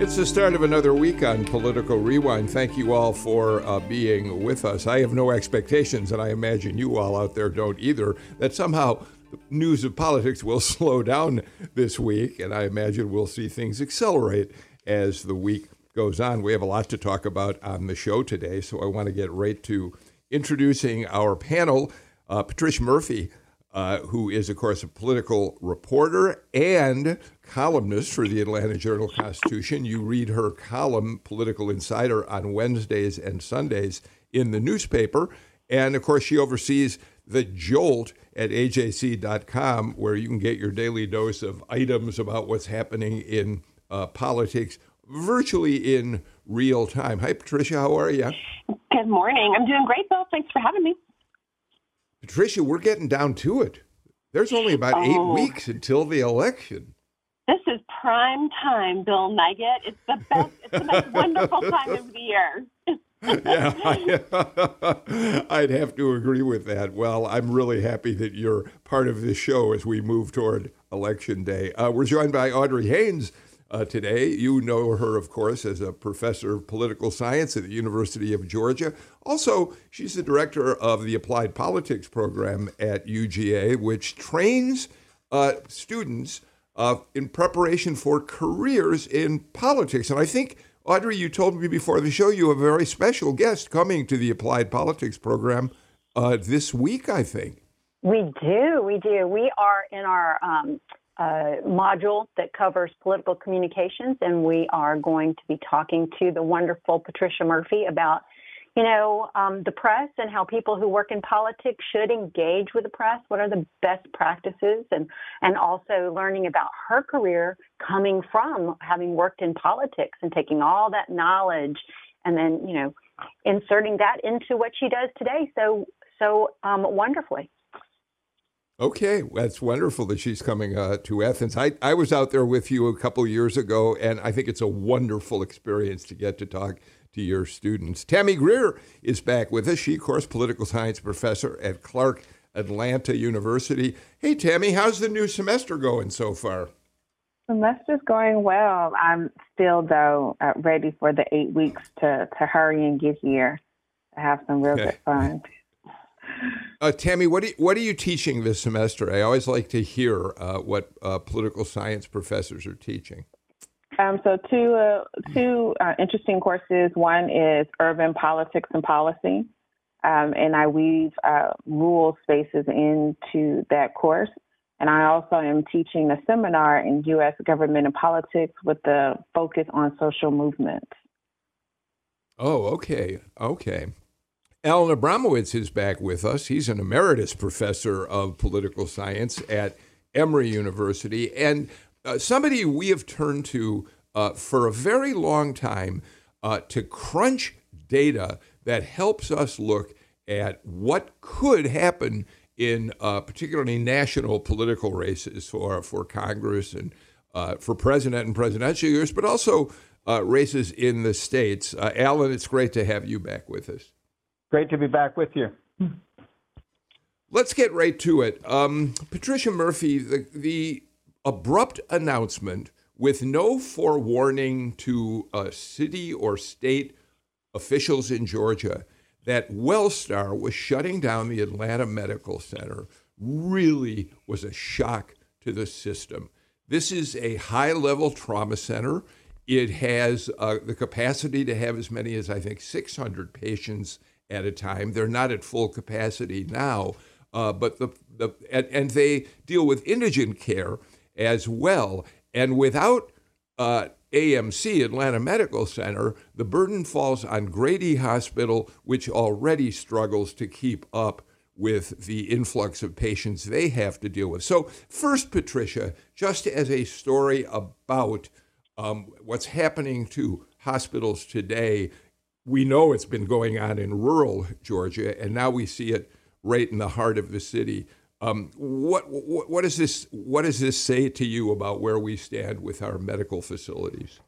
It's the start of another week on Political Rewind. Thank you all for uh, being with us. I have no expectations, and I imagine you all out there don't either, that somehow news of politics will slow down this week, and I imagine we'll see things accelerate as the week goes on. We have a lot to talk about on the show today, so I want to get right to introducing our panel. Uh, Patricia Murphy uh, who is, of course, a political reporter and columnist for the Atlanta Journal Constitution. You read her column, Political Insider, on Wednesdays and Sundays in the newspaper. And of course, she oversees the Jolt at ajc.com, where you can get your daily dose of items about what's happening in uh, politics virtually in real time. Hi, Patricia. How are you? Good morning. I'm doing great, Bill. Thanks for having me. Patricia, we're getting down to it. There's only about oh. eight weeks until the election. This is prime time, Bill Nigut. It's the best. It's the most wonderful time of the year. yeah, I, I'd have to agree with that. Well, I'm really happy that you're part of this show as we move toward Election Day. Uh, we're joined by Audrey Haynes uh, today. You know her, of course, as a professor of political science at the University of Georgia. Also, she's the director of the Applied Politics program at UGA, which trains uh, students uh, in preparation for careers in politics. And I think, Audrey, you told me before the show you have a very special guest coming to the Applied Politics program uh, this week, I think. We do. We do. We are in our um, uh, module that covers political communications, and we are going to be talking to the wonderful Patricia Murphy about, you know, um, the press and how people who work in politics should engage with the press. What are the best practices, and and also learning about her career coming from having worked in politics and taking all that knowledge, and then you know, inserting that into what she does today so so um, wonderfully. Okay, that's wonderful that she's coming uh, to Athens. I, I was out there with you a couple years ago, and I think it's a wonderful experience to get to talk to your students. Tammy Greer is back with us. She, of course, political science professor at Clark Atlanta University. Hey, Tammy, how's the new semester going so far? Semester's going well. I'm still, though, uh, ready for the eight weeks to, to hurry and get here to have some real good fun. Uh, Tammy, what are, you, what are you teaching this semester? I always like to hear uh, what uh, political science professors are teaching. Um, so, two uh, two uh, interesting courses. One is urban politics and policy, um, and I weave uh, rural spaces into that course. And I also am teaching a seminar in U.S. government and politics with the focus on social movements. Oh, okay, okay. Alan Abramowitz is back with us. He's an emeritus professor of political science at Emory University and uh, somebody we have turned to uh, for a very long time uh, to crunch data that helps us look at what could happen in uh, particularly national political races for, for Congress and uh, for president and presidential years, but also uh, races in the states. Alan, it's great to have you back with us. Great to be back with you. Let's get right to it. Um, Patricia Murphy, the, the abrupt announcement with no forewarning to a city or state officials in Georgia that Wellstar was shutting down the Atlanta Medical Center really was a shock to the system. This is a high level trauma center. It has uh, the capacity to have as many as, I think, 600 patients at a time. They're not at full capacity now, uh, but the, the and, and, they deal with indigent care as well. And without uh, AMC, Atlanta Medical Center, the burden falls on Grady Hospital, which already struggles to keep up with the influx of patients they have to deal with. So, first, Patricia, just as a story about um, what's happening to hospitals today, we know it's been going on in rural Georgia, and now we see it right in the heart of the city. Um, what, what, what, does this, what does this say to you about where we stand with our medical facilities?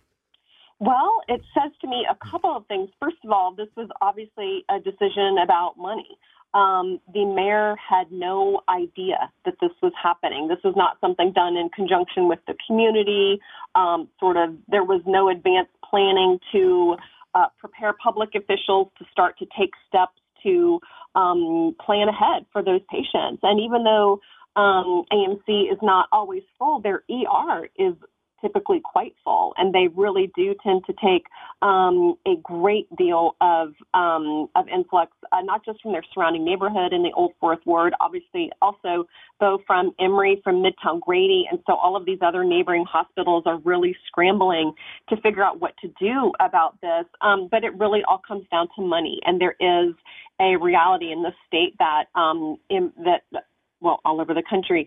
Well, it says to me a couple of things. First of all, this was obviously a decision about money. Um, the mayor had no idea that this was happening. This was not something done in conjunction with the community. Um, sort of, there was no advanced planning to uh, prepare public officials to start to take steps to um, plan ahead for those patients. And even though um, AMC is not always full, their ER is typically quite full, and they really do tend to take um, a great deal of um, of influx, uh, not just from their surrounding neighborhood in the Old Fourth Ward, obviously also though from Emory, from Midtown Grady, and so all of these other neighboring hospitals are really scrambling to figure out what to do about this. Um, but it really all comes down to money, and there is a reality in the state that um, in, that well all over the country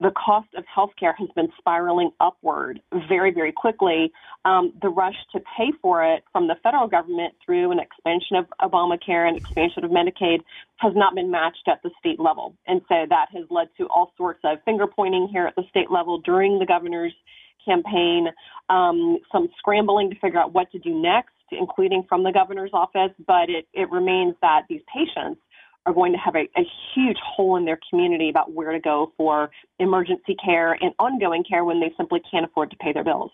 the cost of healthcare has been spiraling upward very, very quickly. Um, the rush to pay for it from the federal government through an expansion of Obamacare and expansion of Medicaid has not been matched at the state level. And so that has led to all sorts of finger pointing here at the state level during the governor's campaign, um, some scrambling to figure out what to do next, including from the governor's office. But it, it remains that these patients are going to have a, a, huge hole in their community about where to go for emergency care and ongoing care when they simply can't afford to pay their bills.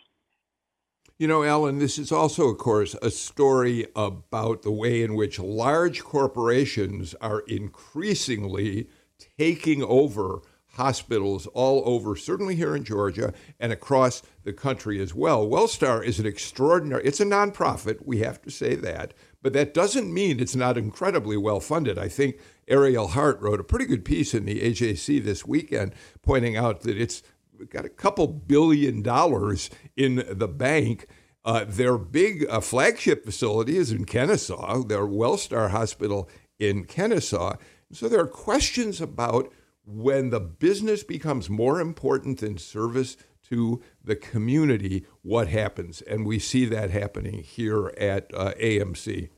You know, Alan, this is also, of course, a story about the way in which large corporations are increasingly taking over hospitals all over, certainly here in Georgia and across the country as well. Wellstar is an extraordinary, it's a nonprofit, we have to say that, but that doesn't mean it's not incredibly well funded. I think Ariel Hart wrote a pretty good piece in the AJC this weekend pointing out that it's got a couple billion dollars in the bank. Uh, their big uh, flagship facility is in Kennesaw, their Wellstar Hospital in Kennesaw. So there are questions about when the business becomes more important than service to the community what happens. And we see that happening here at uh, AMC.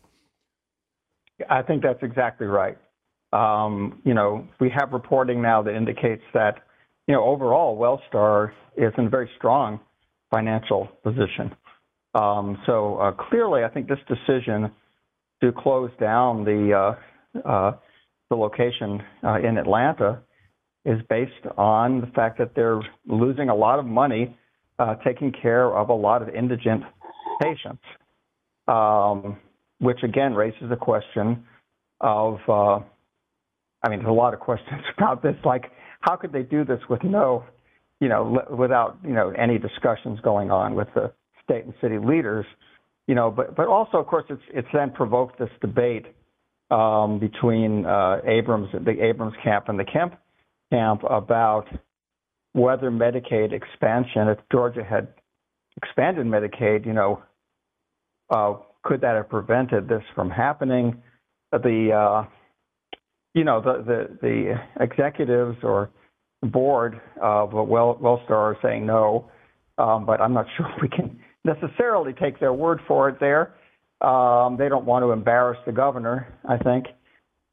I think that's exactly right. Um, you know, we have reporting now that indicates that, you know, overall, Wellstar is in a very strong financial position. Um, so uh, clearly, I think this decision to close down the uh, uh, the location uh, in Atlanta is based on the fact that they're losing a lot of money uh, taking care of a lot of indigent patients, um, which again raises the question of, uh, I mean, there's a lot of questions about this, like how could they do this with no, you know, without you know any discussions going on with the state and city leaders, you know, but but also of course it's it's then provoked this debate um, between uh, Abrams, the Abrams camp and the Kemp camp about whether Medicaid expansion, if Georgia had expanded Medicaid, you know, uh, could that have prevented this from happening? The, uh, you know, the, the, the executives or board of well, Wellstar are saying no, um, but I'm not sure we can necessarily take their word for it there. Um, they don't want to embarrass the governor, I think.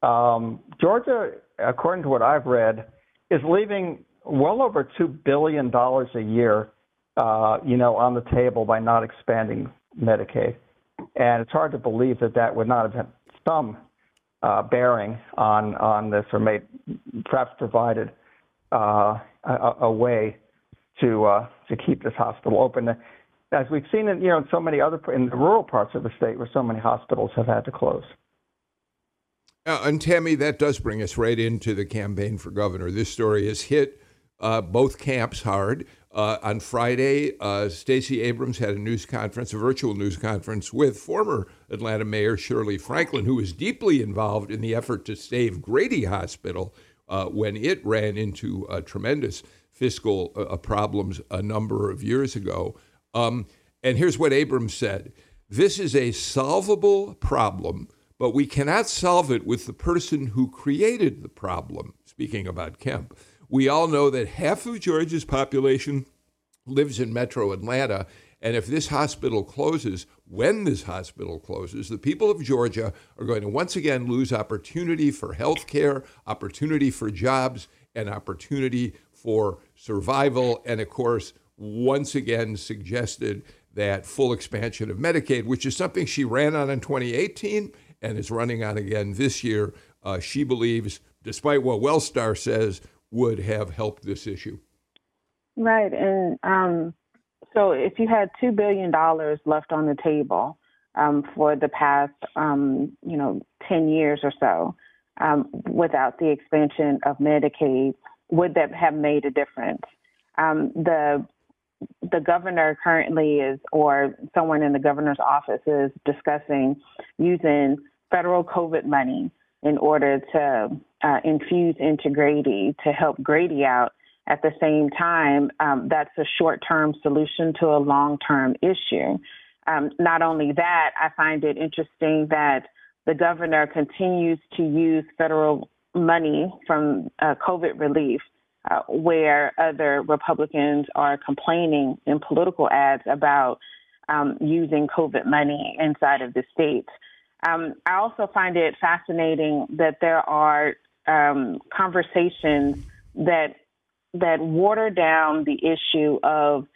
Um, Georgia, according to what I've read, is leaving well over two billion dollars a year, uh, you know, on the table by not expanding Medicaid, and it's hard to believe that that would not have had some uh, bearing on on this, or made perhaps provided uh, a, a, way to uh, to keep this hospital open. As we've seen in you know in so many other in the rural parts of the state where so many hospitals have had to close. Uh, and Tammy, that does bring us right into the campaign for governor. This story has hit uh, both camps hard. Uh, on Friday, uh, Stacey Abrams had a news conference, a virtual news conference with former Atlanta Mayor Shirley Franklin, who was deeply involved in the effort to save Grady Hospital uh, when it ran into tremendous fiscal uh, problems a number of years ago. Um, and here's what Abrams said This is a solvable problem but we cannot solve it with the person who created the problem. Speaking about Kemp, we all know that half of Georgia's population lives in metro Atlanta. And if this hospital closes, when this hospital closes, the people of Georgia are going to once again lose opportunity for health care, opportunity for jobs, and opportunity for survival. And of course, once again suggested that full expansion of Medicaid, which is something she ran on in 2018 and is running on again this year, uh, she believes, despite what Wellstar says, would have helped this issue. Right. And um, so if you had $2 billion left on the table um, for the past, um, you know, 10 years or so, um, without the expansion of Medicaid, would that have made a difference? Um, the the governor currently is, or someone in the governor's office is discussing using federal COVID money in order to uh, infuse into Grady to help Grady out. At the same time, um, that's a short term solution to a long term issue. Um, not only that, I find it interesting that the governor continues to use federal money from uh, COVID relief uh, where other Republicans are complaining in political ads about um, using COVID money inside of the state. Um, I also find it fascinating that there are um, conversations that that water down the issue of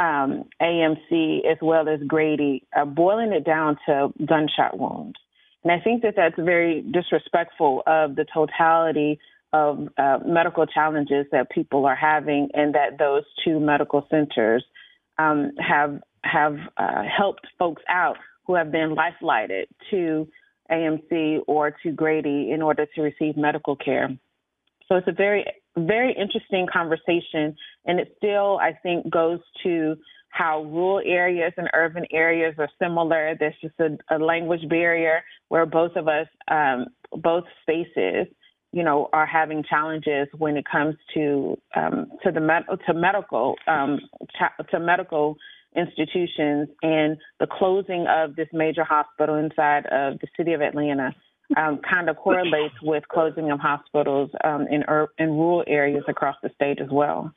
um, AMC as well as Grady, uh, boiling it down to gunshot wounds. And I think that that's very disrespectful of the totality of uh, medical challenges that people are having, and that those two medical centers um, have have uh, helped folks out who have been life-lighted to AMC or to Grady in order to receive medical care. So it's a very very interesting conversation, and it still I think goes to how rural areas and urban areas are similar. There's just a, a language barrier where both of us, um, both spaces, you know, are having challenges when it comes to um, to the med- to medical um, to medical institutions and the closing of this major hospital inside of the city of Atlanta um, kind of correlates with closing of hospitals um, in in rural areas across the state as well.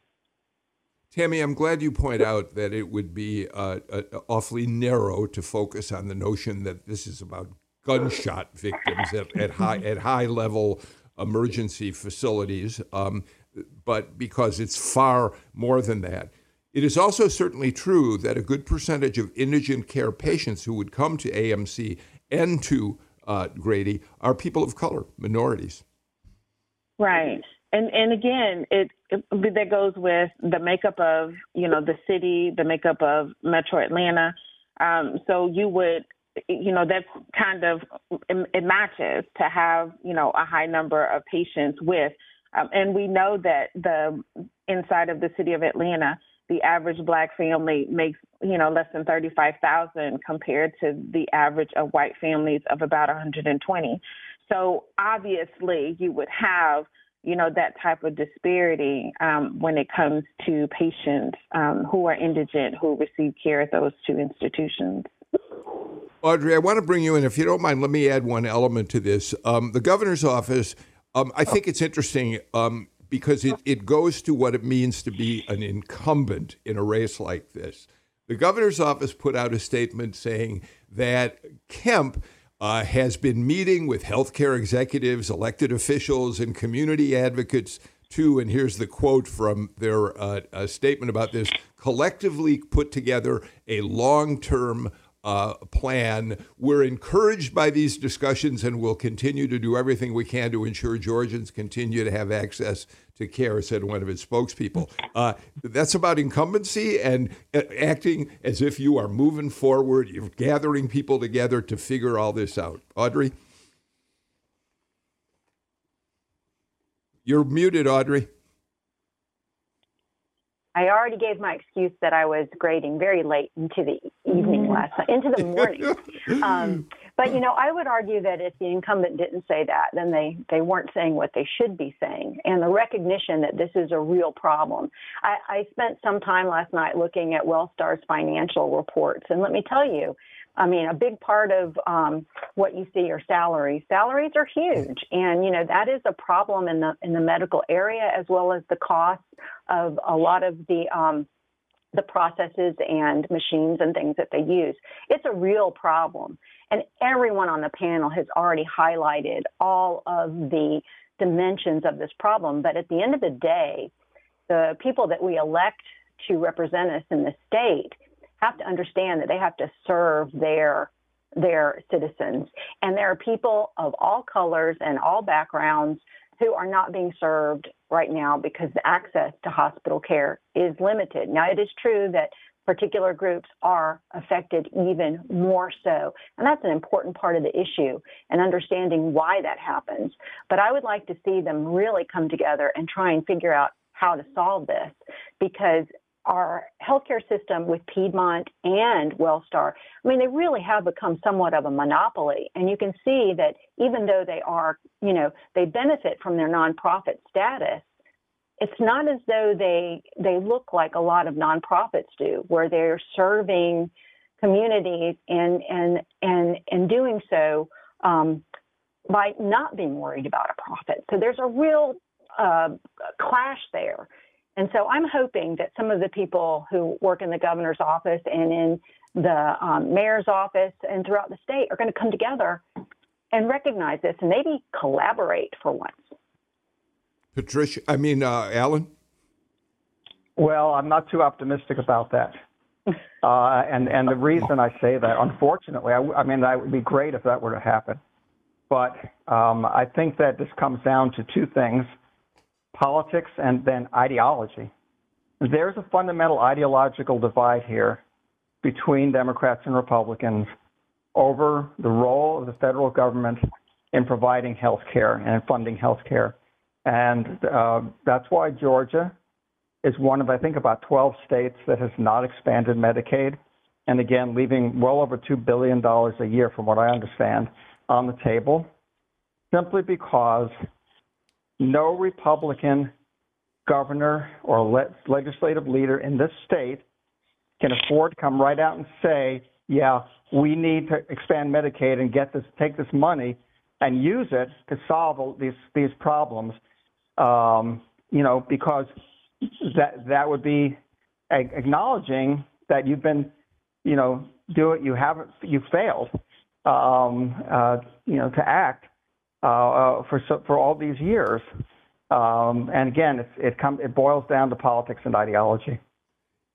Tammy, I'm glad you point out that it would be uh, uh, awfully narrow to focus on the notion that this is about gunshot victims at, at high at high level emergency facilities, um, but because it's far more than that. It is also certainly true that a good percentage of indigent care patients who would come to AMC and to uh, Grady are people of color, minorities. Right. And and again, it, it, that goes with the makeup of you know the city, the makeup of Metro Atlanta. Um, so you would you know that kind of it matches to have you know a high number of patients with um, and we know that the inside of the city of atlanta the average black family makes you know less than 35,000 compared to the average of white families of about 120 so obviously you would have you know that type of disparity um, when it comes to patients um, who are indigent who receive care at those two institutions Audrey, I want to bring you in. If you don't mind, let me add one element to this. Um, the governor's office, um, I think it's interesting um, because it, it goes to what it means to be an incumbent in a race like this. The governor's office put out a statement saying that Kemp uh, has been meeting with healthcare executives, elected officials, and community advocates to, and here's the quote from their uh, statement about this collectively put together a long term uh, plan. We're encouraged by these discussions and we'll continue to do everything we can to ensure Georgians continue to have access to care, said one of its spokespeople. Uh, that's about incumbency and uh, acting as if you are moving forward, you're gathering people together to figure all this out. Audrey? You're muted, Audrey. I already gave my excuse that I was grading very late into the evening mm-hmm. last night, into the morning. um, but you know, I would argue that if the incumbent didn't say that, then they they weren't saying what they should be saying, and the recognition that this is a real problem. I, I spent some time last night looking at WellStar's financial reports, and let me tell you, I mean, a big part of um, what you see are salaries. Salaries are huge, and you know that is a problem in the in the medical area as well as the costs of a lot of the um, the processes and machines and things that they use. It's a real problem, and everyone on the panel has already highlighted all of the dimensions of this problem. But at the end of the day, the people that we elect to represent us in the state have to understand that they have to serve their their citizens. And there are people of all colors and all backgrounds who are not being served right now because the access to hospital care is limited. Now, it is true that particular groups are affected even more so. And that's an important part of the issue and understanding why that happens. But I would like to see them really come together and try and figure out how to solve this because our healthcare system with Piedmont and Wellstar, I mean, they really have become somewhat of a monopoly. And you can see that even though they are, you know, they benefit from their nonprofit status, it's not as though they they look like a lot of nonprofits do, where they're serving communities and and and and doing so um, by not being worried about a profit. So there's a real uh, clash there. And so I'm hoping that some of the people who work in the governor's office and in the um, mayor's office and throughout the state are going to come together and recognize this and maybe collaborate for once. Patricia, I mean, uh, Alan? Well, I'm not too optimistic about that. Uh, and, and the reason I say that, unfortunately, I, I mean, that would be great if that were to happen. But um, I think that this comes down to two things politics and then ideology. There's a fundamental ideological divide here between Democrats and Republicans over the role of the federal government in providing health care and funding health care. And uh, that's why Georgia is one of, I think, about 12 states that has not expanded Medicaid. And again, leaving well over $2 billion a year, from what I understand, on the table, simply because no Republican governor or le- legislative leader in this state can afford to come right out and say, yeah, we need to expand Medicaid and get this, take this money and use it to solve these these problems. Um, you know, because that that would be acknowledging that you've been, you know, do it. You haven't. You failed. Um, uh, you know, to act uh, uh, for for all these years. Um, and again, it it, com- it boils down to politics and ideology.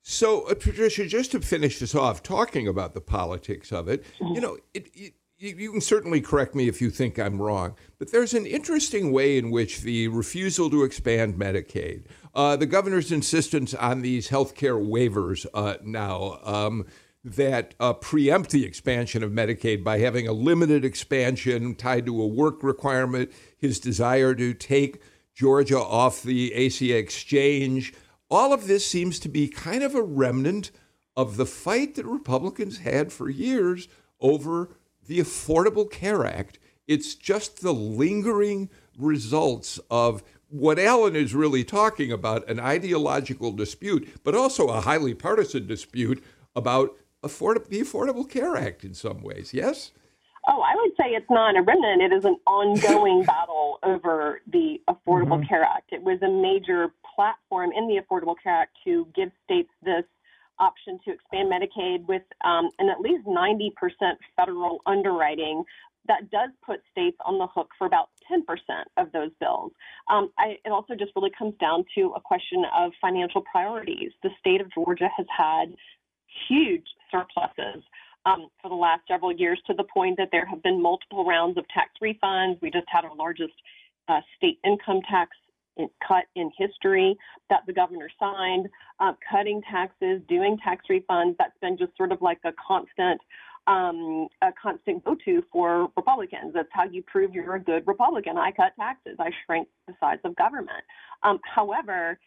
So, uh, Patricia, just to finish this off, talking about the politics of it, you know, it, it, you can certainly correct me if you think I'm wrong, but there's an interesting way in which the refusal to expand Medicaid, uh, the governor's insistence on these health care waivers uh, now, um, that uh, preempt the expansion of Medicaid by having a limited expansion tied to a work requirement, his desire to take Georgia off the ACA exchange. All of this seems to be kind of a remnant of the fight that Republicans had for years over the Affordable Care Act. It's just the lingering results of what Alan is really talking about an ideological dispute, but also a highly partisan dispute about afford- the Affordable Care Act in some ways, yes? Oh, I would say it's not a remnant. It is an ongoing battle over the Affordable mm-hmm. Care Act. It was a major platform in the Affordable Care Act to give states this option to expand Medicaid with um, an at least 90% federal underwriting that does put states on the hook for about 10% of those bills. Um, I, it also just really comes down to a question of financial priorities. The state of Georgia has had huge surpluses um, for the last several years to the point that there have been multiple rounds of tax refunds. We just had our largest uh, state income tax in, cut in history that the governor signed, uh, cutting taxes, doing tax refunds. That's been just sort of like a constant. Um, a constant go-to for Republicans. That's how you prove you're a good Republican. I cut taxes. I shrink the size of government. Um, however,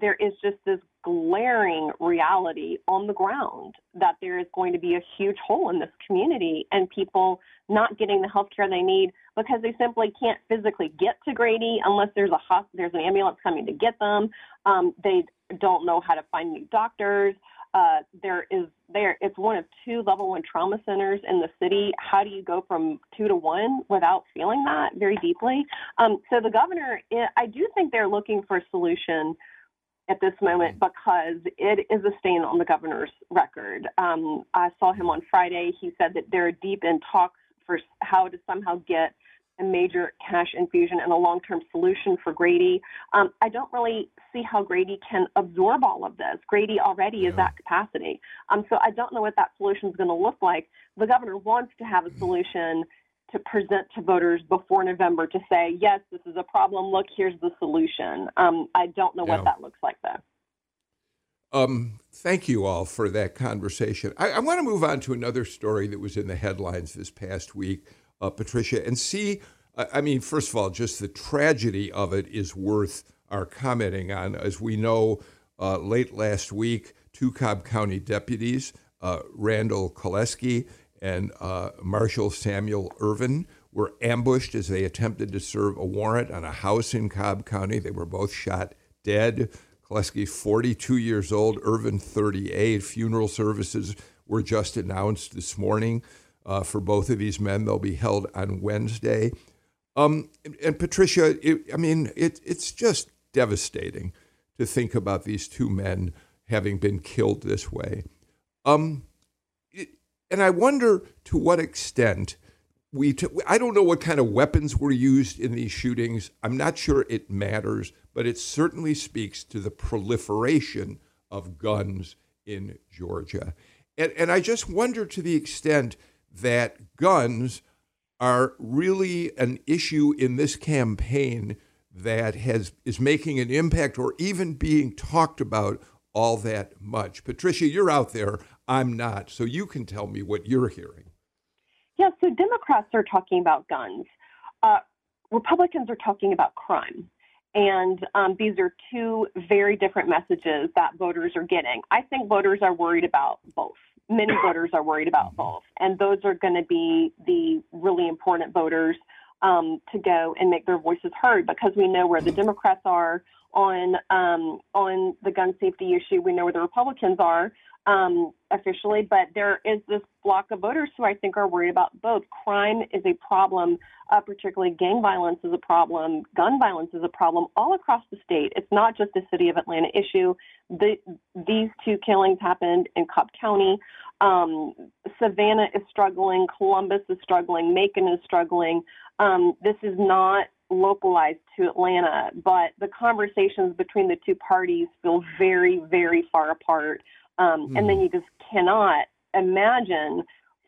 there is just this glaring reality on the ground that there is going to be a huge hole in this community and people not getting the health care they need because they simply can't physically get to Grady unless there's a there's an ambulance coming to get them. Um, they don't know how to find new doctors. Uh, there is there. It's one of two level one trauma centers in the city. How do you go from two to one without feeling that very deeply? Um, so the governor, I do think they're looking for a solution at this moment because it is a stain on the governor's record. Um, I saw him on Friday. He said that they're deep in talks for how to somehow get a major cash infusion and a long term solution for Grady. Um, I don't really see how Grady can absorb all of this. Grady already yeah. is at capacity. Um, so I don't know what that solution is going to look like. The governor wants to have a solution to present to voters before November to say, yes, this is a problem. Look, here's the solution. Um, I don't know yeah. what that looks like, though. Um, thank you all for that conversation. I, I want to move on to another story that was in the headlines this past week uh, Patricia, and see. I mean, first of all, just the tragedy of it is worth our commenting on. As we know, uh, late last week, two Cobb County deputies, uh, Randall Koleski and uh, Marshall Samuel Ervin, were ambushed as they attempted to serve a warrant on a house in Cobb County. They were both shot dead. Koleski, 42 years old, Irvin, 38. Funeral services were just announced this morning uh, for both of these men. They'll be held on Wednesday. Um, and, and, Patricia, it, I mean, it, it's just devastating to think about these two men having been killed this way. Um, and I wonder to what extent we, t- I don't know what kind of weapons were used in these shootings. I'm not sure it matters, but it certainly speaks to the proliferation of guns in Georgia. And, and I just wonder to the extent that guns are really an issue in this campaign that has is making an impact or even being talked about all that much. Patricia, you're out there. I'm not. So you can tell me what you're hearing. Yeah, so Democrats are talking about guns. Uh, Republicans are talking about crime. And um, these are two very different messages that voters are getting. I think voters are worried about both many voters are worried about mm-hmm. both, and those are going to be the really important voters um, to go and make their voices heard because we know where the Democrats are on um, on the gun safety issue. We know where the Republicans are um, officially, but there is this block of voters who I think are worried about both. Crime is a problem, uh, particularly gang violence is a problem, gun violence is a problem all across the state. It's not just a city of Atlanta issue. The, these two killings happened in Cobb County. Um, Savannah is struggling, Columbus is struggling, Macon is struggling. Um, this is not localized to Atlanta, but the conversations between the two parties feel very, very far apart. Um, mm. And then hmm. you just cannot imagine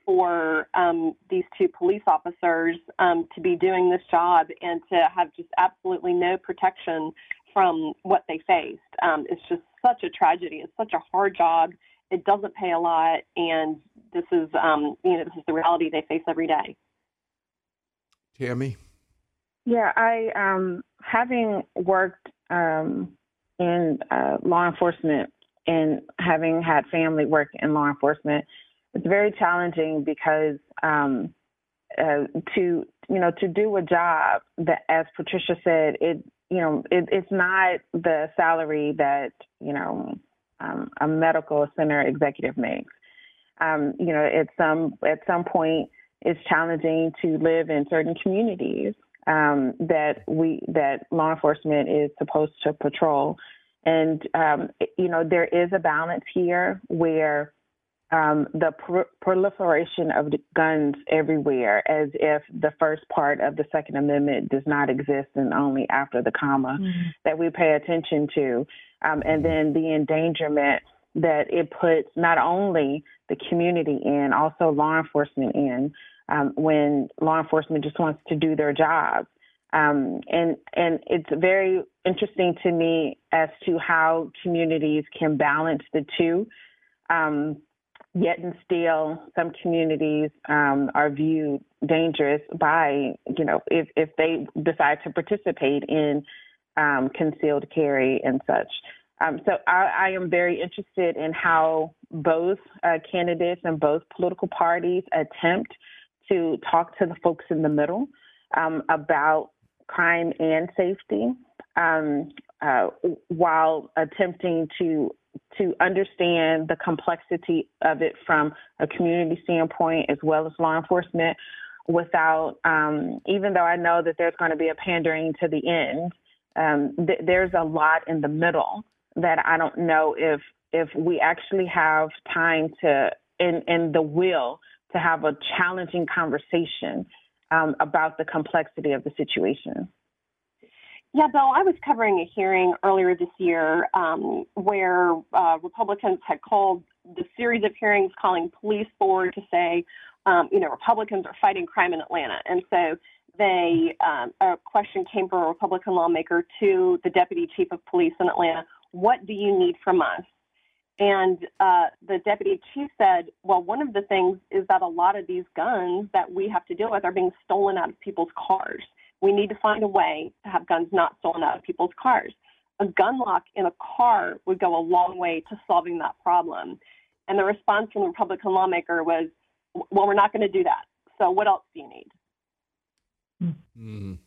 for um, these two police officers um, to be doing this job and to have just absolutely no protection from what they faced. Um, it's just such a tragedy. It's such a hard job. It doesn't pay a lot, and this is um, you know this is the reality they face every day. Tammy. Yeah, I um, having worked um, in uh, law enforcement and having had family work in law enforcement, it's very challenging because um, uh, to you know to do a job that, as Patricia said, it you know it, it's not the salary that you know um, a medical center executive makes. Um, you know, at some at some point, it's challenging to live in certain communities um, that we that law enforcement is supposed to patrol. And um, you know, there is a balance here where um, the pr- proliferation of guns everywhere, as if the first part of the Second Amendment does not exist and only after the comma mm-hmm. that we pay attention to, um, and then the endangerment that it puts not only the community in, also law enforcement in, um, when law enforcement just wants to do their job. Um, and and it's very interesting to me as to how communities can balance the two. Um, yet and still, some communities um, are viewed dangerous by you know if if they decide to participate in um, concealed carry and such. Um, so I, I, am very interested in how both uh, candidates and both political parties attempt to talk to the folks in the middle um, about crime and safety um, uh, while attempting to to understand the complexity of it from a community standpoint as well as law enforcement without, um, even though I know that there's going to be a pandering to the end, um, th- there's a lot in the middle that I don't know if if we actually have time to and and the will to have a challenging conversation um, about the complexity of the situation. Yeah, Bill, I was covering a hearing earlier this year um, where uh, Republicans had called the series of hearings calling police forward to say, um, you know, Republicans are fighting crime in Atlanta. And so they, um, a question came from a Republican lawmaker to the deputy chief of police in Atlanta What do you need from us? And uh, the deputy chief said, Well, one of the things is that a lot of these guns that we have to deal with are being stolen out of people's cars. We need to find a way to have guns not stolen out of people's cars. A gun lock in a car would go a long way to solving that problem. And the response from the Republican lawmaker was, Well, we're not going to do that. So what else do you need? Mm.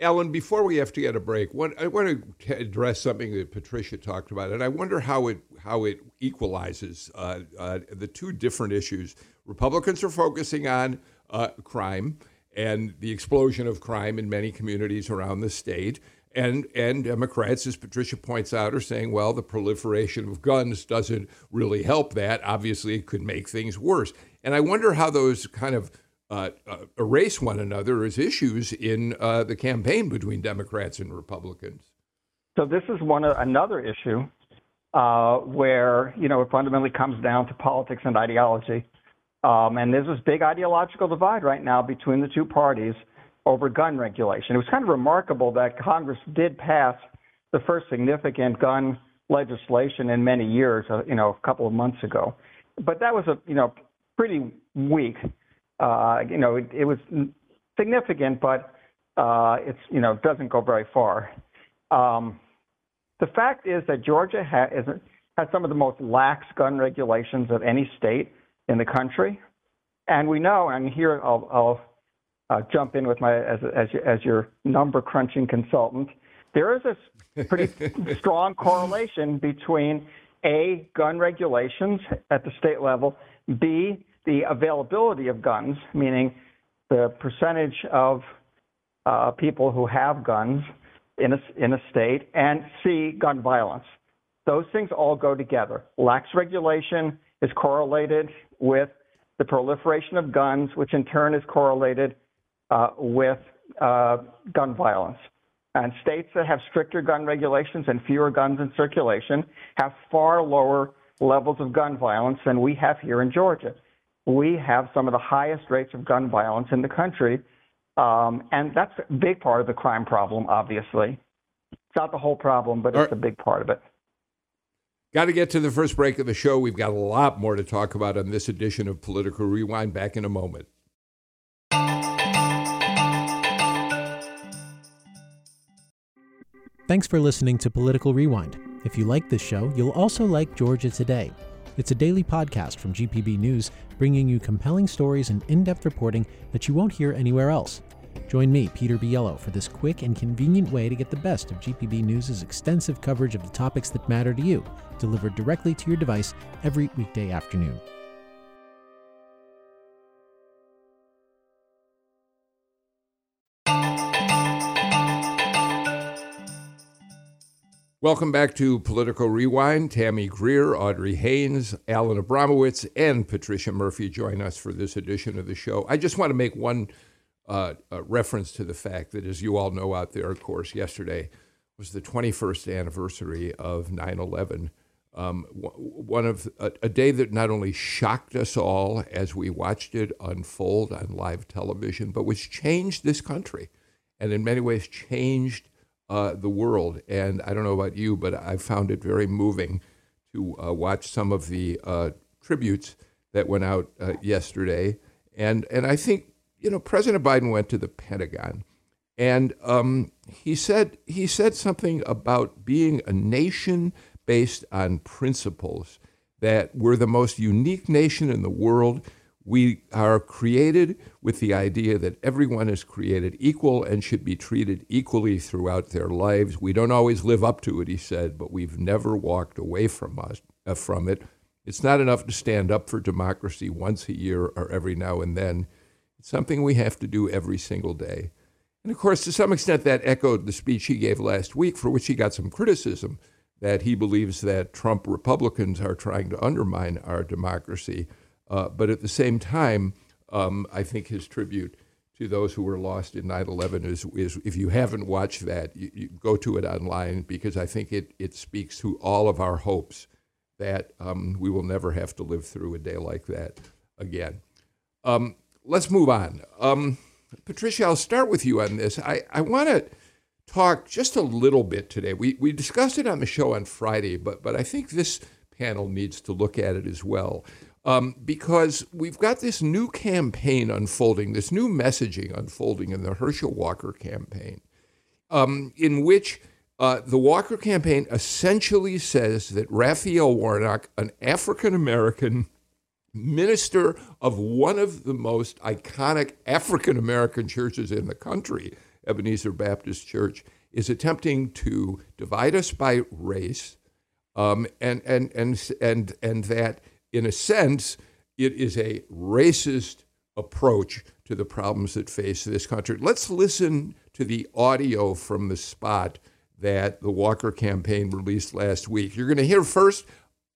Alan, before we have to get a break, what, I want to address something that Patricia talked about, and I wonder how it how it equalizes uh, uh, the two different issues. Republicans are focusing on uh, crime and the explosion of crime in many communities around the state, and and Democrats, as Patricia points out, are saying, well, the proliferation of guns doesn't really help that. Obviously, it could make things worse. And I wonder how those kind of uh, uh, erase one another as issues in uh, the campaign between Democrats and Republicans. So this is one another issue uh, where you know it fundamentally comes down to politics and ideology, um, and there's this big ideological divide right now between the two parties over gun regulation. It was kind of remarkable that Congress did pass the first significant gun legislation in many years, uh, you know, a couple of months ago, but that was a you know pretty weak you know, it, it, was significant, but uh, it's you know doesn't go very far. Um, the fact is that Georgia has some of the most lax gun regulations of any state in the country, and we know. And here I'll, I'll uh, jump in with my as as, as your number crunching consultant. There is a pretty strong correlation between a gun regulations at the state level, b the availability of guns, meaning the percentage of uh, people who have guns in a, in a state, and C, gun violence. Those things all go together. Lax regulation is correlated with the proliferation of guns, which in turn is correlated uh, with uh, gun violence. And states that have stricter gun regulations and fewer guns in circulation have far lower levels of gun violence than we have here in Georgia we have some of the highest rates of gun violence in the country. Um, and that's a big part of the crime problem, obviously. It's not the whole problem, but it's right. a big part of it. Got to get to the first break of the show. We've got a lot more to talk about on this edition of Political Rewind. Back in a moment. Thanks for listening to Political Rewind. If you like this show, you'll also like Georgia Today. It's a daily podcast from GPB News, bringing you compelling stories and in depth reporting that you won't hear anywhere else. Join me, Peter Biello, for this quick and convenient way to get the best of GPB News' extensive coverage of the topics that matter to you, delivered directly to your device every weekday afternoon. Welcome back to Political Rewind. Tammy Greer, Audrey Haynes, Alan Abramowitz, and Patricia Murphy join us for this edition of the show. I just want to make one uh, uh, reference to the fact that, as you all know out there, of course, yesterday was the 21st anniversary of 9 11. Um, one of a, a, day that not only shocked us all as we watched it unfold on live television, but which changed this country and in many ways changed uh, the world. And I don't know about you, but I found it very moving to uh, watch some of the uh, tributes that went out uh, yesterday. And and I think you know President Biden went to the Pentagon, and um, he said he said something about being a nation based on principles that we're the most unique nation in the world. We are created with the idea that everyone is created equal and should be treated equally throughout their lives. We don't always live up to it, he said, but we've never walked away from us uh, from it. It's not enough to stand up for democracy once a year or every now and then. It's something we have to do every single day. And of course, to some extent, that echoed the speech he gave last week, for which he got some criticism that he believes that Trump Republicans are trying to undermine our democracy. Uh, but at the same time, um, I think his tribute to those who were lost in 9 11 is, is if you haven't watched that, you, you, go to it online because I think it, it speaks to all of our hopes that um, we will never have to live through a day like that again. Um, let's move on. Um, Patricia, I'll start with you on this. I, I want to talk just a little bit today. We, we discussed it on the show on Friday, but, but I think this panel needs to look at it as well um, because we've got this new campaign unfolding, this new messaging unfolding in the Herschel Walker campaign, um, in which uh, the Walker campaign essentially says that Raphael Warnock, an African American minister of one of the most iconic African American churches in the country, Ebenezer Baptist Church, is attempting to divide us by race, um, and, and, and, and, and that in a sense, it is a racist approach to the problems that face this country. Let's listen to the audio from the spot that the Walker campaign released last week. You're going to hear first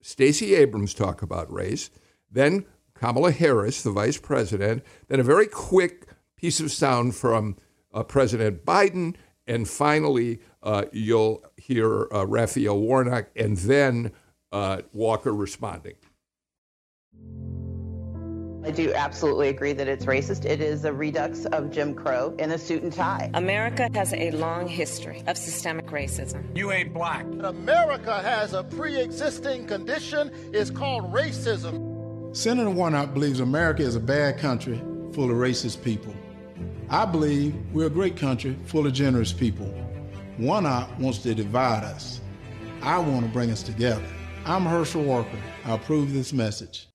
Stacey Abrams talk about race, then Kamala Harris, the vice president, then a very quick piece of sound from uh, President Biden, and finally, uh, you'll hear uh, Raphael Warnock and then uh, Walker responding. I do absolutely agree that it's racist. It is a redux of Jim Crow in a suit and tie. America has a long history of systemic racism. You ain't black. America has a pre existing condition. It's called racism. Senator Warnock believes America is a bad country full of racist people. I believe we're a great country full of generous people. Warnock wants to divide us. I want to bring us together. I'm Herschel Walker. I approve this message.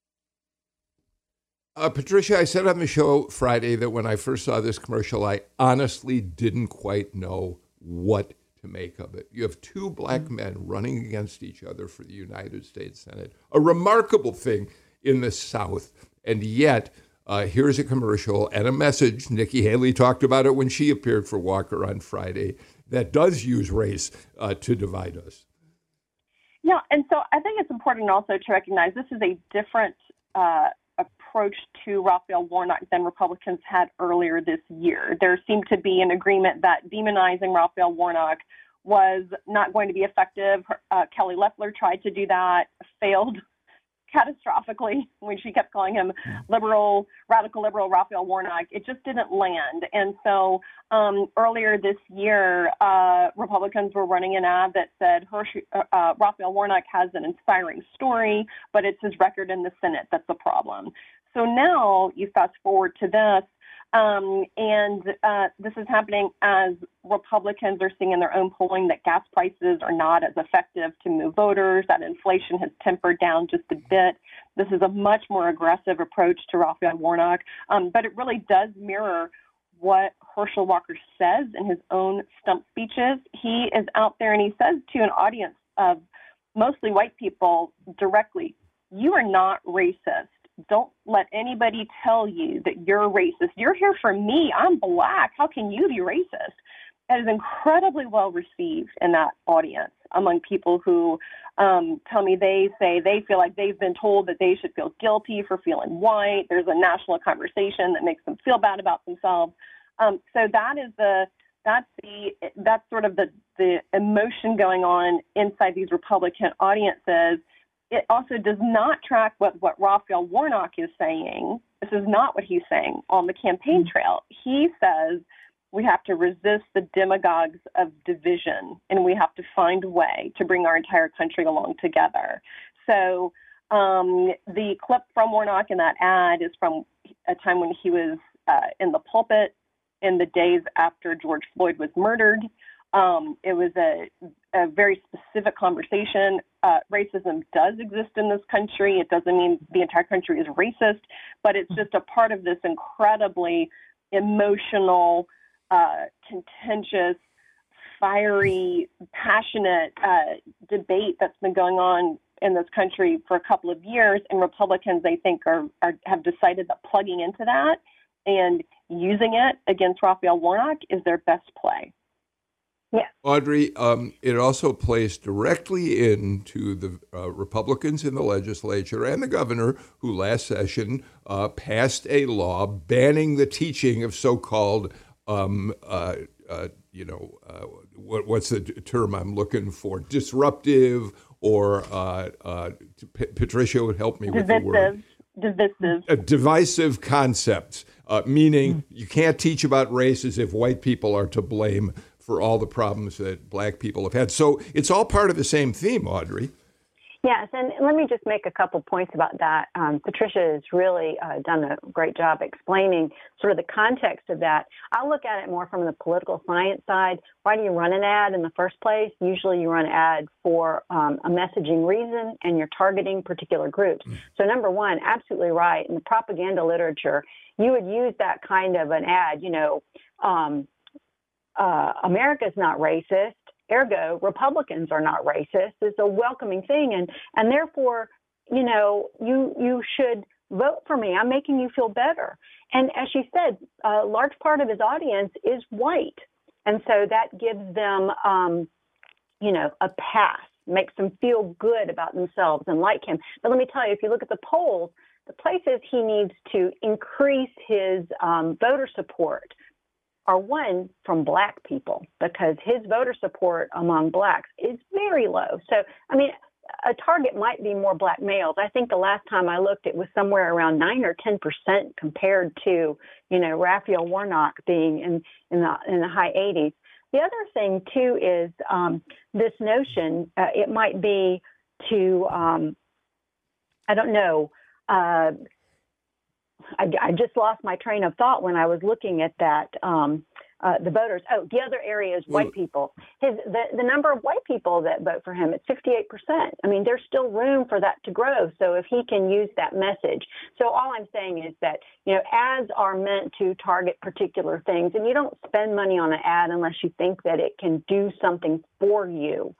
Uh, Patricia, I said on the show Friday that when I first saw this commercial, I honestly didn't quite know what to make of it. You have two black mm-hmm. men running against each other for the United States Senate, a remarkable thing in the South. And yet, uh, here's a commercial and a message. Nikki Haley talked about it when she appeared for Walker on Friday that does use race uh, to divide us. Yeah, and so I think it's important also to recognize this is a different uh, approach to Raphael Warnock than Republicans had earlier this year. There seemed to be an agreement that demonizing Raphael Warnock was not going to be effective. Uh, Kelly Loeffler tried to do that, failed catastrophically when she kept calling him liberal, radical liberal Raphael Warnock. It just didn't land. And so um, earlier this year, uh, Republicans were running an ad that said Hershey, uh, Raphael Warnock has an inspiring story, but it's his record in the Senate that's the problem. So now you fast forward to this. Um, and uh, this is happening as Republicans are seeing in their own polling that gas prices are not as effective to move voters, that inflation has tempered down just a bit. This is a much more aggressive approach to Raphael Warnock, um, but it really does mirror what Herschel Walker says in his own stump speeches. He is out there and he says to an audience of mostly white people directly, You are not racist don't let anybody tell you that you're racist. You're here for me. I'm black. How can you be racist? That is incredibly well received in that audience among people who um, tell me they say they feel like they've been told that they should feel guilty for feeling white. There's a national conversation that makes them feel bad about themselves. Um, so that is the that's the that's sort of the the emotion going on inside these Republican audiences it also does not track what, what Raphael Warnock is saying. This is not what he's saying on the campaign mm-hmm. trail. He says we have to resist the demagogues of division and we have to find a way to bring our entire country along together. So um, the clip from Warnock in that ad is from a time when he was uh, in the pulpit in the days after George Floyd was murdered. Um, it was a, a, very specific conversation uh, racism does exist in this country. It doesn't mean the entire country is racist, but it's just a part of this incredibly emotional, uh, contentious, fiery, passionate uh, debate that's been going on in this country for a couple of years. And Republicans, I think, are, are have decided that plugging into that and using it against Raphael Warnock is their best play. Yeah. Audrey, um, it also plays directly into the uh, Republicans in the legislature and the governor, who last session uh, passed a law banning the teaching of so-called, um, uh, uh you know, uh, what, what's the term I'm looking for? Disruptive or uh, P- Patricia would help me divisive, with the word. Divisive. divisive concepts, meaning mm. you can't teach about race as if white people are to blame for all the problems that black people have had. So it's all part of the same theme, Audrey. Yes, and let me just make a couple points about that. Um, Patricia has really uh, done a great job explaining sort of the context of that. I'll look at it more from the political science side. Why do you run an ad in the first place? Usually you run an ad for um, a messaging reason and you're targeting particular groups. Mm. So, number one, absolutely right. In the propaganda literature, you would use that kind of an ad, you know. Um, uh, America's not racist, ergo Republicans are not racist. It's a welcoming thing, and and therefore, you know, you you should vote for me. I'm making you feel better. And as she said, a large part of his audience is white, and so that gives them, um, you know, a pass, makes them feel good about themselves and like him. But let me tell you, if you look at the polls, the places he needs to increase his um, voter support are one from black people because his voter support among blacks is very low. So, I mean, a target might be more black males. I think the last time I looked, it was somewhere around nine or ten percent compared to, you know, Raphael Warnock being in in the in the high 80s. The other thing too is um, this notion. Uh, it might be to, um, I don't know. Uh, I, I, just lost my train of thought when I was looking at that. Um, uh, the voters. Oh, the other area is white people. His the, the number of white people that vote for him it's 58 percent. I mean, there's still room for that to grow. So if he can use that message, so all I'm saying is that you know ads are meant to target particular things, and you don't spend money on an ad unless you think that it can do something for you.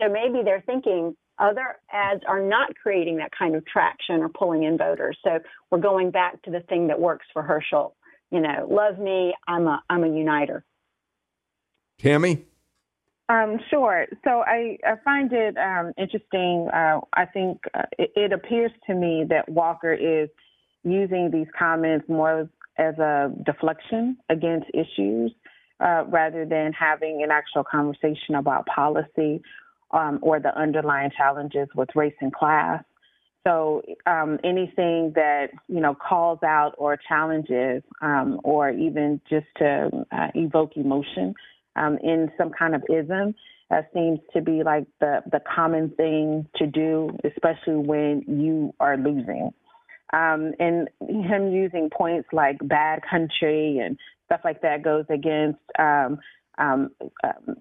So maybe they're thinking other ads are not creating that kind of traction or pulling in voters. So we're going back to the thing that works for Herschel. You know, love me. I'm a I'm a uniter. Tammy. Um, sure. So I, I find it um, interesting. Uh, I think uh, it, it, appears to me that Walker is using these comments more as a deflection against issues uh, rather than having an actual conversation about policy um, or the underlying challenges with race and class. So um, anything that you know calls out or challenges, um, or even just to uh, evoke emotion um, in some kind of ism, seems to be like the the common thing to do, especially when you are losing. Um, and him using points like bad country and stuff like that goes against um, um,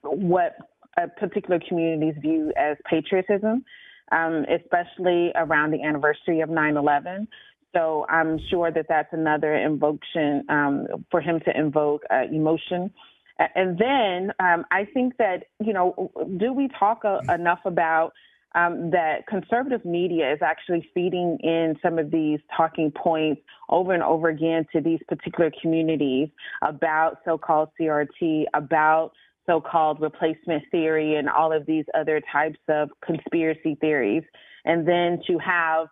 what a particular community's view as patriotism, um, especially around the anniversary of 9 11. So I'm sure that that's another invocation um, for him to invoke uh, emotion. And then um, I think that, you know, do we talk a, enough about um, that conservative media is actually feeding in some of these talking points over and over again to these particular communities about so called CRT, about so called replacement theory and all of these other types of conspiracy theories. And then to have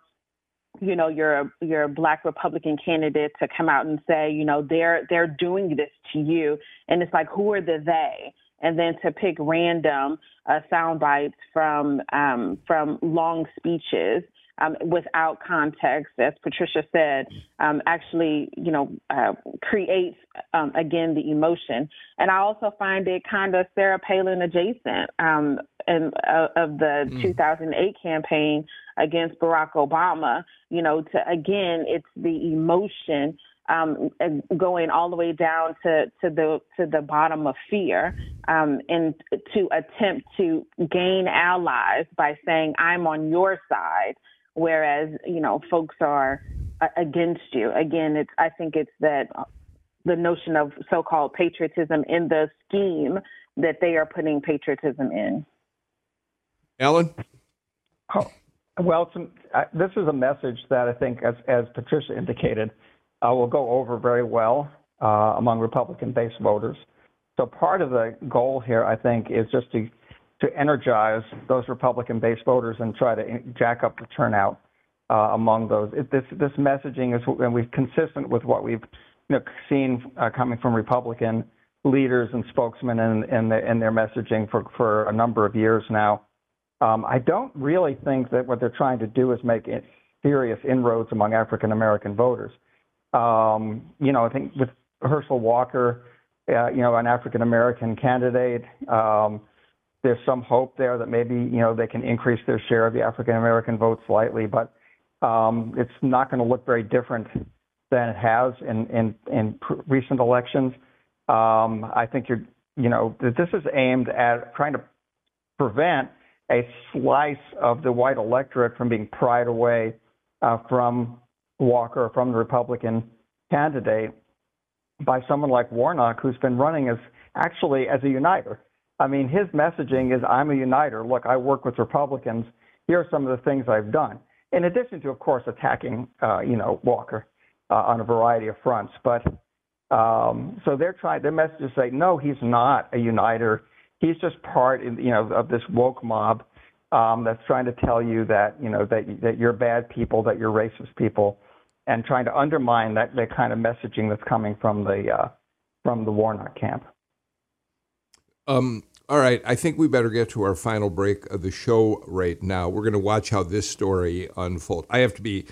you know your your black republican candidate to come out and say you know they're they're doing this to you. And it's like who are the they? And then to pick random uh, sound bites from um, from long speeches um, without context, as Patricia said, um, actually, you know, uh, creates um, again the emotion. And I also find it kind of Sarah Palin adjacent um, in, uh, of the mm. 2008 campaign against Barack Obama. You know, to again, it's the emotion um, going all the way down to, to the to the bottom of fear, um, and to attempt to gain allies by saying I'm on your side, whereas you know folks are uh, against you. Again, it's I think it's that uh, the notion of so-called patriotism in the scheme that they are putting patriotism in. Alan. Oh, well, some, uh, this is a message that I think, as as Patricia indicated uh, will go over very well uh, among Republican-based voters. So part of the goal here, I think, is just to to energize those Republican-based voters and try to jack up the turnout uh, among those. It, this this messaging is and we've consistent with what we've you know, seen uh, coming from Republican leaders and spokesmen in, in, the, in their messaging for, for a number of years now. Um, I don't really think that what they're trying to do is make serious inroads among African American voters. Um, you know, I think with Herschel Walker, uh, you know, an African American candidate, um, there's some hope there that maybe you know they can increase their share of the African American vote slightly, but um, it's not going to look very different than it has in in, in recent elections. Um, I think you're, you know, this is aimed at trying to prevent a slice of the white electorate from being pried away uh, from Walker from the Republican candidate by someone like Warnock, who's been running as actually as a uniter. I mean, his messaging is I'm a uniter. Look, I work with Republicans. Here are some of the things I've done. In addition to, of course, attacking, uh, you know, Walker uh, on a variety of fronts. But um, so they're trying. Their message is say, no, he's not a uniter. He's just part, you know, of this woke mob um, that's trying to tell you that, you know, that that you're bad people, that you're racist people and trying to undermine that, that kind of messaging that's coming from the uh, from the Warnock camp. Um, all right, I think we better get to our final break of the show right now. We're going to watch how this story unfolds. I have to be,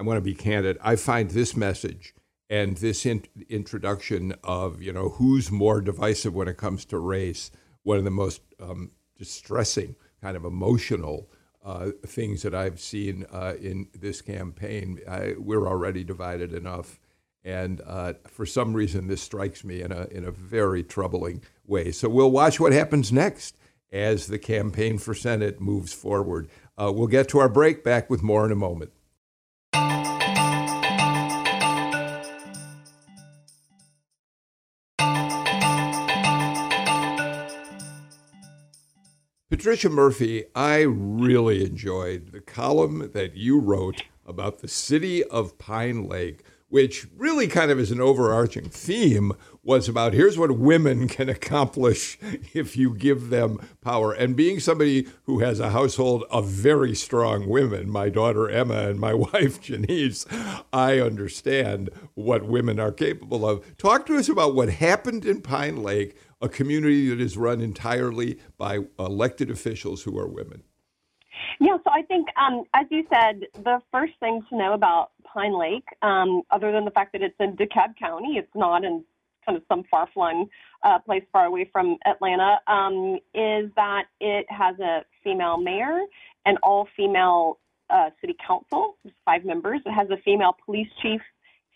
I want to be candid. I find this message and this in- introduction of you know who's more divisive when it comes to race one of the most um, distressing, kind of emotional uh, things that I've seen uh, in this campaign. I, we're already divided enough, and uh, for some reason, this strikes me in a in a very troubling way. So we'll watch what happens next as the campaign for Senate moves forward. Uh, we'll get to our break. Back with more in a moment. Patricia Murphy, I really enjoyed the column that you wrote about the city of Pine Lake, which really kind of is an overarching theme was about here's what women can accomplish if you give them power. And being somebody who has a household of very strong women, my daughter Emma and my wife Janice, I understand what women are capable of. Talk to us about what happened in Pine Lake, a community that is run entirely by elected officials who are women. Yeah, so I think, um, as you said, the first thing to know about Pine Lake, um, other than the fact that it's in DeKalb County, it's not in kind of some far flung uh, place far away from Atlanta, um, is that it has a female mayor and all female uh, city council, five members. It has a female police chief,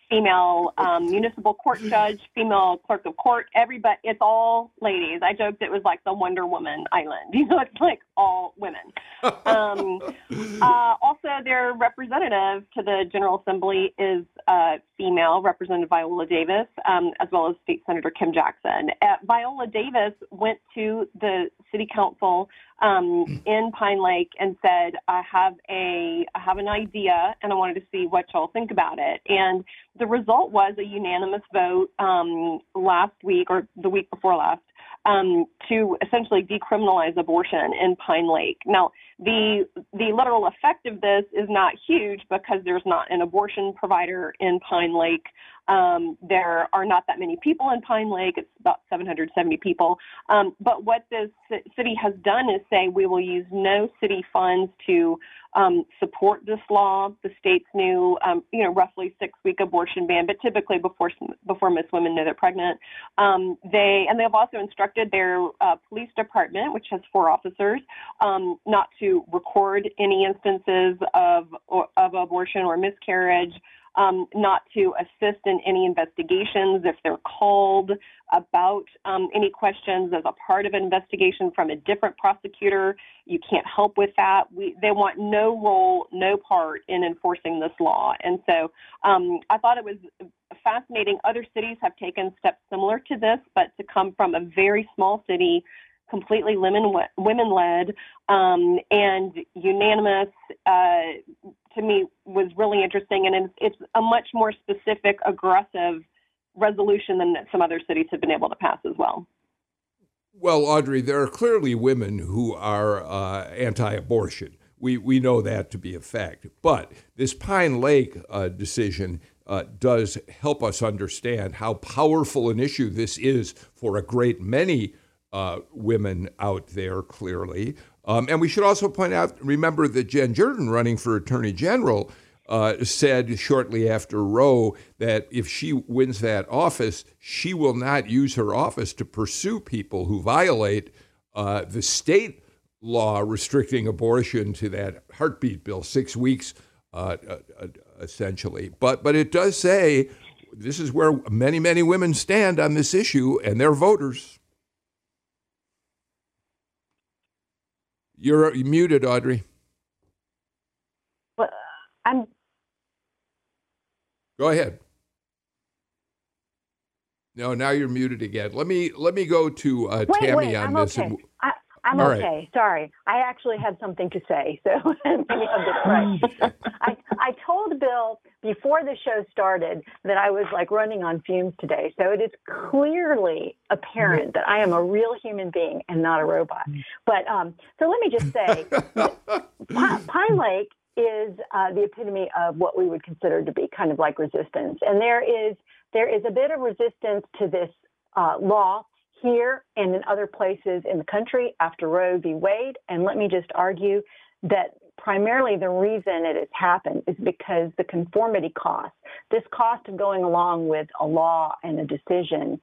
female um, municipal court judge, female clerk of court. Everybody, it's all ladies. I joked it was like the Wonder Woman Island. You know, it's like all women. Um, uh, also, their representative to the General Assembly is uh, female, Representative Viola Davis, um, as well as State Senator Kim Jackson. Uh, Viola Davis went to the City Council um, in Pine Lake and said, "I have a, I have an idea, and I wanted to see what y'all think about it." And the result was a unanimous vote um, last week or the week before last um, to essentially decriminalize abortion in Pine Lake. Now, the the literal effect of this is not huge because there's not an abortion provider in Pine Lake. Um, there are not that many people in Pine Lake. It's about 770 people. Um, but what this city has done is say we will use no city funds to um, support this law. The state's new, um, you know, roughly six-week abortion ban, but typically before before most women know they're pregnant. Um, they and they have also instructed their uh, police department, which has four officers, um, not to record any instances of of abortion or miscarriage um, not to assist in any investigations if they're called about um, any questions as a part of an investigation from a different prosecutor. You can't help with that. We, they want no role, no part in enforcing this law. And so um, I thought it was fascinating. Other cities have taken steps similar to this, but to come from a very small city completely women led um, and unanimous uh, to me was really interesting. And it's, a much more specific aggressive resolution than some other cities have been able to pass as well. Well audrey there are clearly women who are uh, anti-abortion. We, we know that to be a fact. But this pine lake uh, decision uh, does help us understand how powerful an issue this is for a great many uh, women out there, clearly. Um, and we should also point out remember that Jen Jordan, running for Attorney General, uh, said shortly after Roe that if she wins that office, she will not use her office to pursue people who violate uh, the state law restricting abortion to that heartbeat bill, six weeks uh, uh, uh essentially. But but it does say this is where many many women stand on this issue, and they're voters. You're muted, Audrey. Well, I'm. Go ahead. No, now you're muted again. Let me let me go to uh, wait, Tammy wait, on I'm this. Okay. And, I, I'm All okay. right. Sorry, I actually had something to say, so maybe I'll get right. I I told Bill before the show started that I was like running on fumes today, so it is clearly apparent that I am a real human being and not a robot. But um, so let me just say, Pine Lake is uh, the epitome of what we would consider to be kind of like resistance, and there is there is a bit of resistance to this uh, law here and in other places in the country after Roe v. Wade. And let me just argue that primarily the reason it has happened is because the conformity cost, this cost of going along with a law and a decision,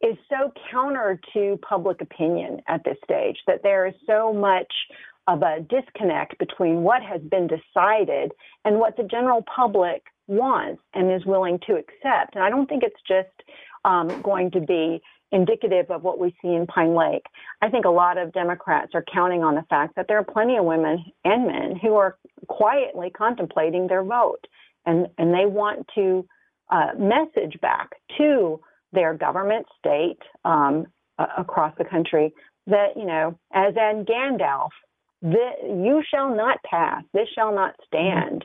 is so counter to public opinion at this stage that there is so much of a disconnect between what has been decided and what the general public wants and is willing to accept. And I don't think it's just um, going to be indicative of what we see in Pine Lake. I think a lot of Democrats are counting on the fact that there are plenty of women and men who are quietly contemplating their vote, and, and they want to uh, message back to their government, state, um, uh, across the country that, you know, as in Gandalf, the, you shall not pass, this shall not stand.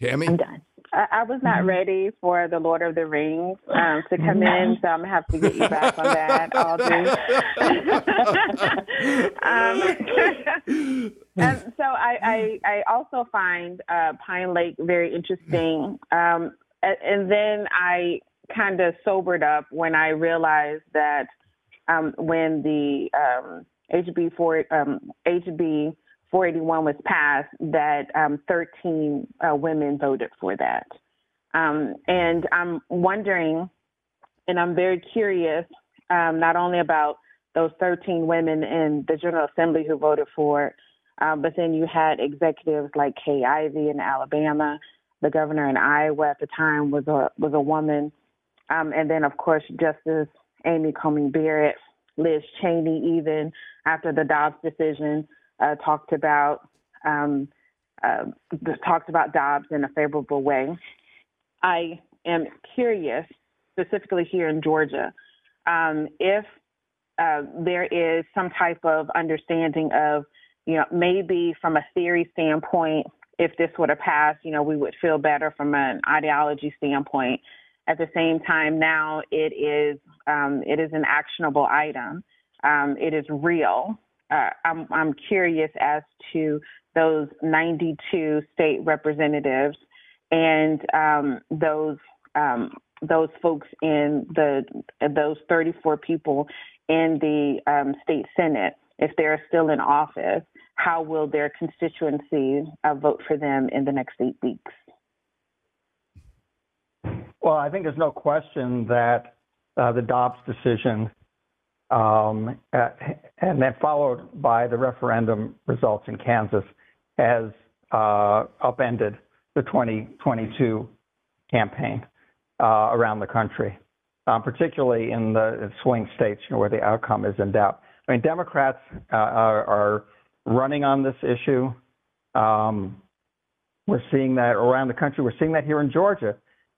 Tammy? I'm done. I, I was not ready for the Lord of the Rings um, to come in, so I'm gonna have to get you back on that, Audrey. um, so I, I, I also find uh, Pine Lake very interesting, um, and, and then I kind of sobered up when I realized that um, when the um, HB four um, HB 481 was passed, that um, 13 uh, women voted for that. Um, and I'm wondering, and I'm very curious, um, not only about those 13 women in the General Assembly who voted for it, um, but then you had executives like Kay Ivey in Alabama. The governor in Iowa at the time was a was a woman, um, and then of course Justice Amy Coney Barrett, Liz Cheney, even after the Dobbs decision uh, talked about um, uh, talked about Dobbs in a favorable way. I am curious, specifically here in Georgia, um, if uh, there is some type of understanding of, you know, maybe from a theory standpoint, if this would have passed, you know, we would feel better from an ideology standpoint. At the same time, now it is um, it is an actionable item. Um, it is real, uh, I'm, I'm curious as to those 92 state representatives and um, those um, those folks in the those 34 people in the um, state senate, if they're still in office, how will their constituency uh, vote for them in the next eight weeks? Well, I think there's no question that uh, the Dobbs decision um, and then followed by the referendum results in Kansas, has uh, upended the 2022 campaign uh, around the country, um, particularly in the swing states you know, where the outcome is in doubt. I mean, Democrats uh, are, are, running on this issue. Um, we're seeing that around the country. We're seeing that here in Georgia.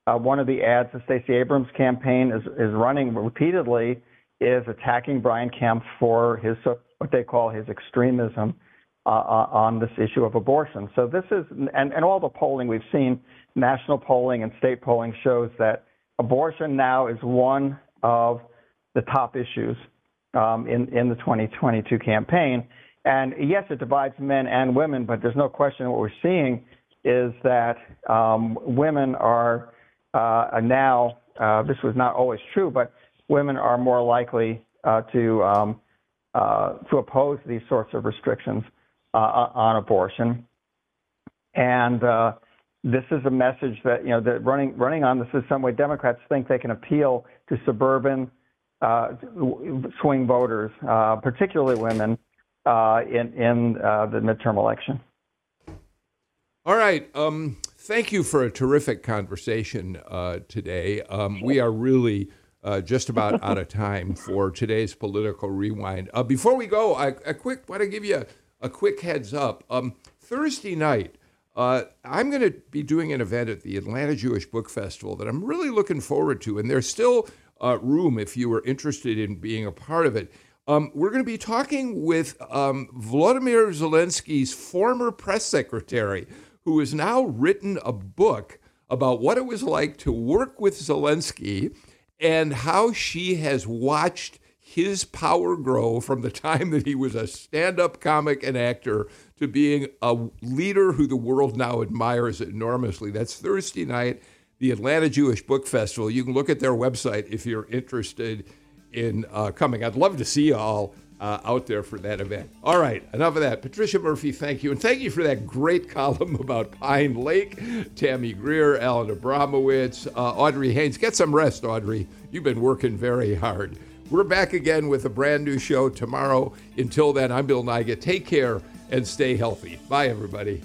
Uh, one of the ads the Stacey Abrams campaign is, is running repeatedly is attacking Brian Kemp for his what they call his extremism uh, uh, on this issue of abortion. So this is, and, and all the polling we've seen, national polling and state polling shows that abortion now is one of the top issues um, in, in the 2022 campaign. And yes, it divides men and women, but there's no question what we're seeing is that um, women are uh, now, uh, this was not always true, but women are more likely uh, to, um, uh, to oppose these sorts of restrictions uh, on abortion. And uh, this is a message that you know that running running on this is some way Democrats think they can appeal to suburban uh, swing voters, uh, particularly women, uh, in in uh, the midterm election. All right. Um, thank you for a terrific conversation today. Um, we are really. Uh, just about out of time for today's political rewind. Uh, before we go, I, quick want to give you a quick heads up. Um, Thursday night, uh, I'm going to be doing an event at the Atlanta Jewish Book Festival that I'm really looking forward to, and there's still uh, room if you are interested in being a part of it. Um, we're going to be talking with um, Vladimir Zelensky's former press secretary, who has now written a book about what it was like to work with Zelensky and how she has watched his power grow from the time that he was a stand up comic and actor to being a leader who the world now admires enormously. That's Thursday night, the Atlanta Jewish Book Festival. You can look at their website if you're interested in uh, coming. I'd love to see you all. Uh, out there for that event. All right, enough of that. Patricia Murphy, thank you. And thank you for that great column about Pine Lake, Tammy Greer, Alan Abramowitz, uh, Audrey Haynes. Get some rest, Audrey. You've been working very hard. We're back again with a brand new show tomorrow. Until then, I'm Bill Nigut. Take care and stay healthy. Bye, everybody.